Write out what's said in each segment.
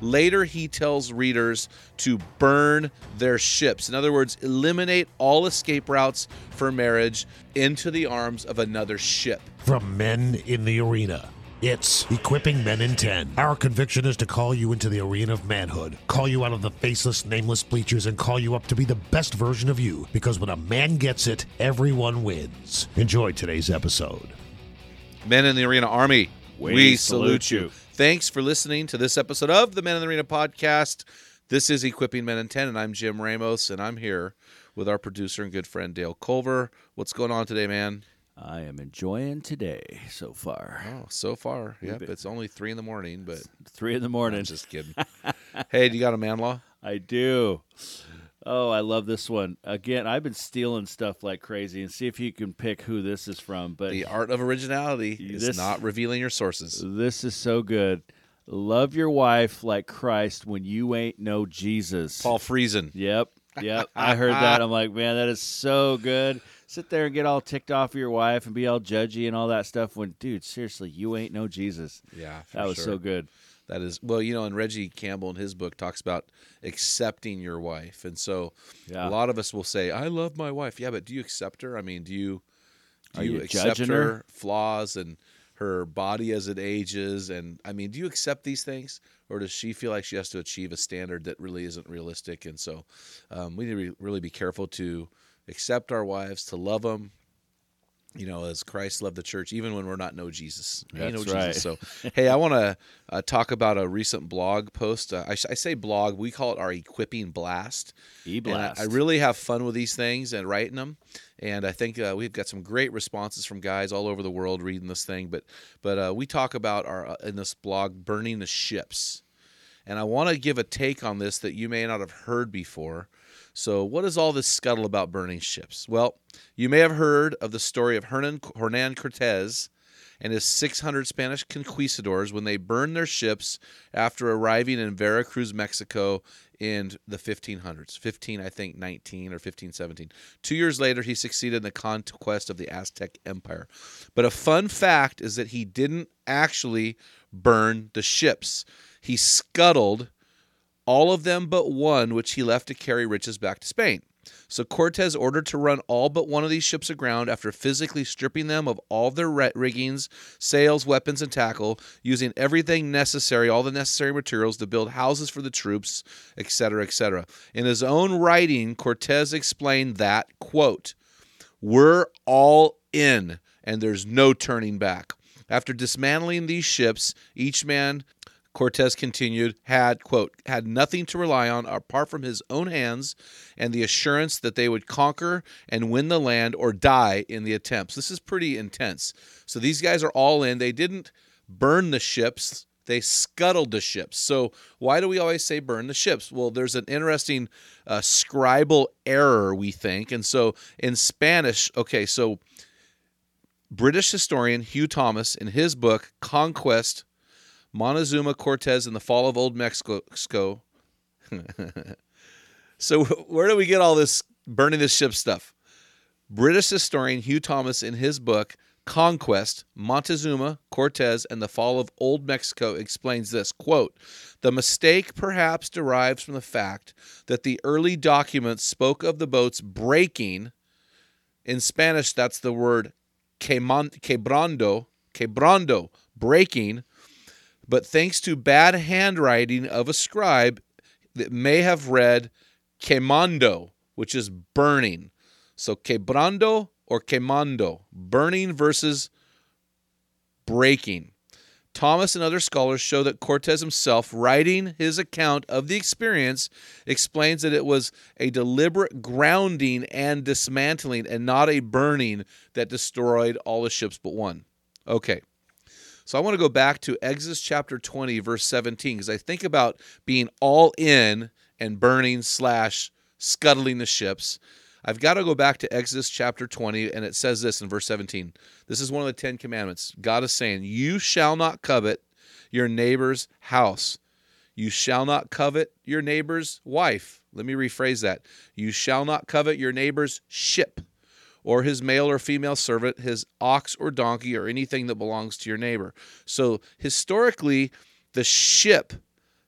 Later, he tells readers to burn their ships. In other words, eliminate all escape routes for marriage into the arms of another ship. From men in the arena. It's Equipping Men in 10. Our conviction is to call you into the arena of manhood, call you out of the faceless, nameless bleachers, and call you up to be the best version of you. Because when a man gets it, everyone wins. Enjoy today's episode. Men in the Arena Army, we, We salute, salute you. you. Thanks for listening to this episode of the Men in the Arena podcast. This is Equipping Men in 10, and I'm Jim Ramos, and I'm here with our producer and good friend Dale Culver. What's going on today, man? I am enjoying today so far. Oh, so far, yep. It's only three in the morning, but Three in the morning. I'm just kidding. hey, do you got a man law? I do. Oh, I love this one. Again, I've been stealing stuff like crazy, and see if you can pick who this is from. But The art of originality is This- not revealing your sources. this is so good. Love your wife like Christ when you ain't no Jesus. Paul Friesen. Yep. Yep. I heard that. I'm like, man, that is so good. Sit there and get all ticked off of your wife and be all judgy and all that stuff when, dude, seriously, you ain't no Jesus. Yeah, That was sure. so good. That is well, you know, and Reggie Campbell in his book talks about accepting your wife, and so Yeah. a lot of us will say, "I love my wife." Yeah, but do you accept her? I mean, do you do Are you, you accept her? her? flaws and her body as it ages? And I mean, do you accept these things, or does she feel like she has to achieve a standard that really isn't realistic? And so, um, we need to re- really be careful to accept our wives, to love them. You know, as Christ loved the church, even when we're not know Jesus. That's know right. Jesus. So, hey, I want to uh, talk about a recent blog post. Uh, I, I say blog, we call it our equipping blast. E I, blast. I really have fun with these things and writing them. And I think uh, we've got some great responses from guys all over the world reading this thing. But but uh, we talk about our uh, in this blog burning the ships. And I want to give a take on this that you may not have heard before. So, what is all this scuttle about burning ships? Well, you may have heard of the story of Hernan, Hernan Cortez and his 600 Spanish conquistadors when they burned their ships after arriving in Veracruz, Mexico in the 1500s. 15, I think, 19 or 1517. Two years later, he succeeded in the conquest of the Aztec Empire. But a fun fact is that he didn't actually burn the ships, he scuttled all of them but one, which he left to carry riches back to Spain. So Cortez ordered to run all but one of these ships aground after physically stripping them of all their riggings, sails, weapons, and tackle, using everything necessary, all the necessary materials to build houses for the troops, etc., etc. In his own writing, Cortez explained that, quote, we're all in, and there's no turning back. After dismantling these ships, each man Cortez continued, had, quote, had nothing to rely on apart from his own hands and the assurance that they would conquer and win the land or die in the attempts. This is pretty intense. So these guys are all in. They didn't burn the ships, they scuttled the ships. So why do we always say burn the ships? Well, there's an interesting uh, scribal error, we think. And so in Spanish, okay, so British historian Hugh Thomas, in his book, Conquest Montezuma Cortez and the Fall of Old Mexico. so, where do we get all this burning the ship stuff? British historian Hugh Thomas, in his book Conquest, Montezuma, Cortez, and the Fall of Old Mexico, explains this quote, The mistake perhaps derives from the fact that the early documents spoke of the boats breaking. In Spanish, that's the word quebrando, quebrando, breaking but thanks to bad handwriting of a scribe that may have read quemando, which is burning. So quebrando or quemando, burning versus breaking. Thomas and other scholars show that Cortez himself, writing his account of the experience, explains that it was a deliberate grounding and dismantling and not a burning that destroyed all the ships but one. Okay. So I want to go back to Exodus chapter 20, verse 17, because I think about being all in and burning slash scuttling the ships. I've got to go back to Exodus chapter 20, and it says this in verse 17. This is one of the Ten Commandments. God is saying, You shall not covet your neighbor's house. You shall not covet your neighbor's wife. Let me rephrase that. You shall not covet your neighbor's ship, or his male or female servant, his ox or donkey, or anything that belongs to your neighbor. So, historically, the ship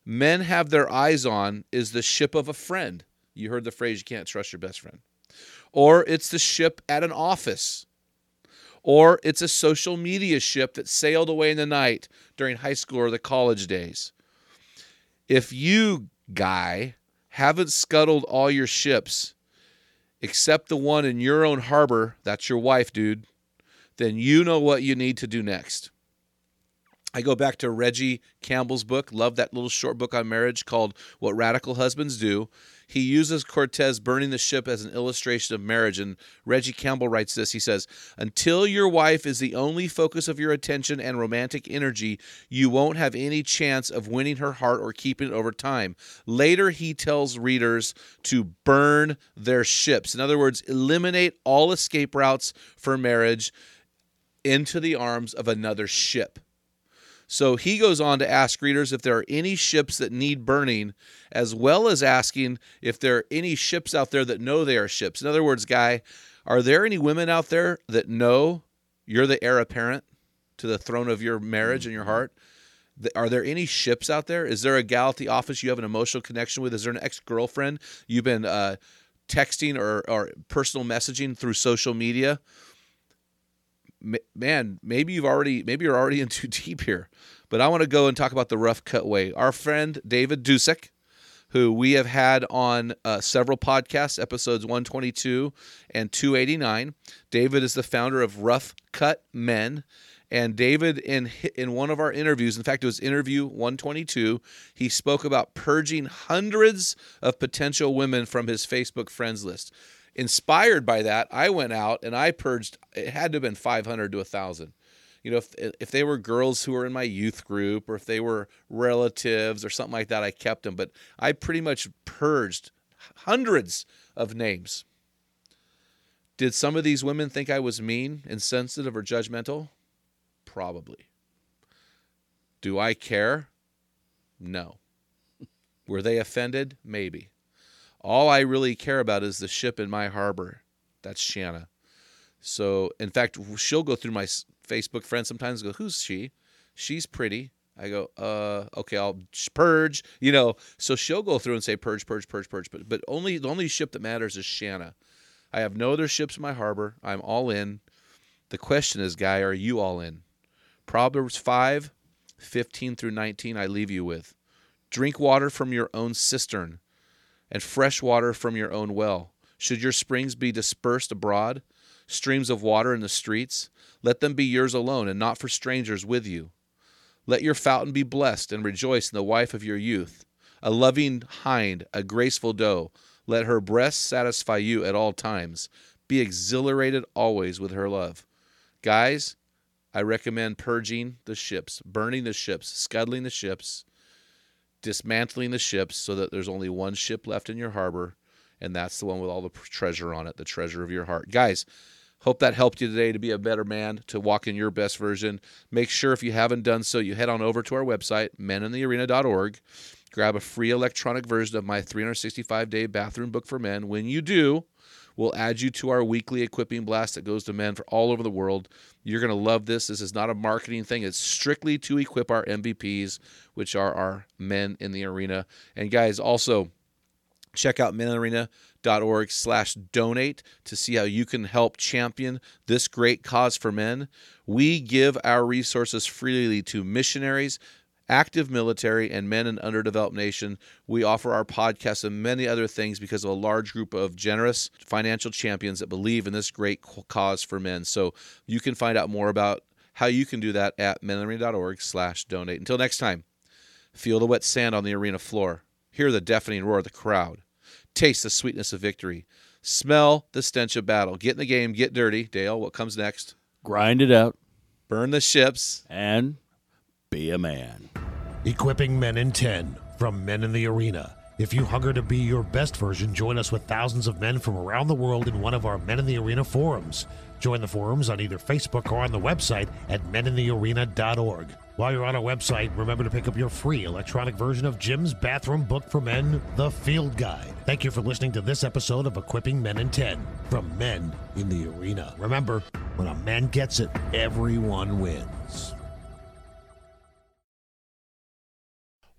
men have their eyes on is the ship of a friend. You heard the phrase, you can't trust your best friend. Or it's the ship at an office. Or it's a social media ship that sailed away in the night during high school or the college days. If you, guy, haven't scuttled all your ships except the one in your own harbor, that's your wife, dude, then you know what you need to do next. I go back to Reggie Campbell's book. Love that little short book on marriage called What Radical Husbands Do. He uses Cortez burning the ship as an illustration of marriage. And Reggie Campbell writes this He says, Until your wife is the only focus of your attention and romantic energy, you won't have any chance of winning her heart or keeping it over time. Later, he tells readers to burn their ships. In other words, eliminate all escape routes for marriage into the arms of another ship. So he goes on to ask readers if there are any ships that need burning, as well as asking if there are any ships out there that know they are ships. In other words, guy, are there any women out there that know you're the heir apparent to the throne of your marriage and your heart? Are there any ships out there? Is there a gal at the office you have an emotional connection with? Is there an ex girlfriend you've been uh, texting or, or personal messaging through social media? Man, maybe you've already maybe you're already in too deep here. But I want to go and talk about the rough cut way. Our friend David Dusek, who we have had on uh, several podcasts, episodes 122 and 289. David is the founder of Rough Cut Men. And David, in in one of our interviews, in fact, it was interview 122, he spoke about purging hundreds of potential women from his Facebook friends list inspired by that, I went out and I purged. It had to have been 500 to 1,000. You know, if if they were girls who were in my youth group or if they were relatives or something like that, I kept them. But I pretty much purged hundreds of names. Did some of these women think I was mean, insensitive, or judgmental? Probably. Do I care? No. Were they offended? Maybe. All I really care about is the ship in my harbor. That's Shanna. So, in fact, she'll go through my Facebook friends sometimes go, Who's she? She's pretty. I go, uh, okay, I'll purge, you know. So she'll go through and say purge, purge, purge, purge. But but only the only ship that matters is Shanna. I have no other ships in my harbor. I'm all in. The question is, guy, are you all in? Proverbs 5, 15 through 19, I leave you with. Drink water from your own cistern and fresh water from your own well. Should your springs be dispersed abroad, streams of water in the streets, let them be yours alone and not for strangers with you. Let your fountain be blessed and rejoice in the wife of your youth, a loving hind, a graceful doe. Let her breast satisfy you at all times. Be exhilarated always with her love. Guys, I recommend purging the ships, burning the ships, scuttling the ships, dismantling the ships so that there's only one ship left in your harbor, and that's the one with all the treasure on it, the treasure of your heart. Guys, hope that helped you today to be a better man, to walk in your best version. Make sure if you haven't done so, you head on over to our website, meninthearena.org. Grab a free electronic version of my 365 day bathroom book for men. When you do, We'll add you to our weekly equipping blast that goes to men for all over the world. You're going to love this. This is not a marketing thing, it's strictly to equip our MVPs, which are our men in the arena. And guys, also check out menarena.org slash donate to see how you can help champion this great cause for men we give our resources freely to missionaries active military, and men in underdeveloped nation. We offer our podcast and many other things because of a large group of generous financial champions that believe in this great cause for men. So you can find out more about how you can do that at menarena.org slash donate. Until next time, feel the wet sand on the arena floor. Hear the deafening roar of the crowd. Taste the sweetness of victory. Smell the stench of battle. Get in the game. Get dirty. Dale, what comes next? Grind it out Burn the ships. and be a man. Equipping Men in 10 from Men in the Arena. If you hunger to be your best version, join us with thousands of men from around the world in one of our Men in the Arena forums. Join the forums on either Facebook or on the website at meninthearena.org. While you're on our website, remember to pick up your free electronic version of Jim's bathroom book for men, The Field Guide. Thank you for listening to this episode of Equipping Men in 10 from Men in the Arena. Remember, when a man gets it, everyone wins.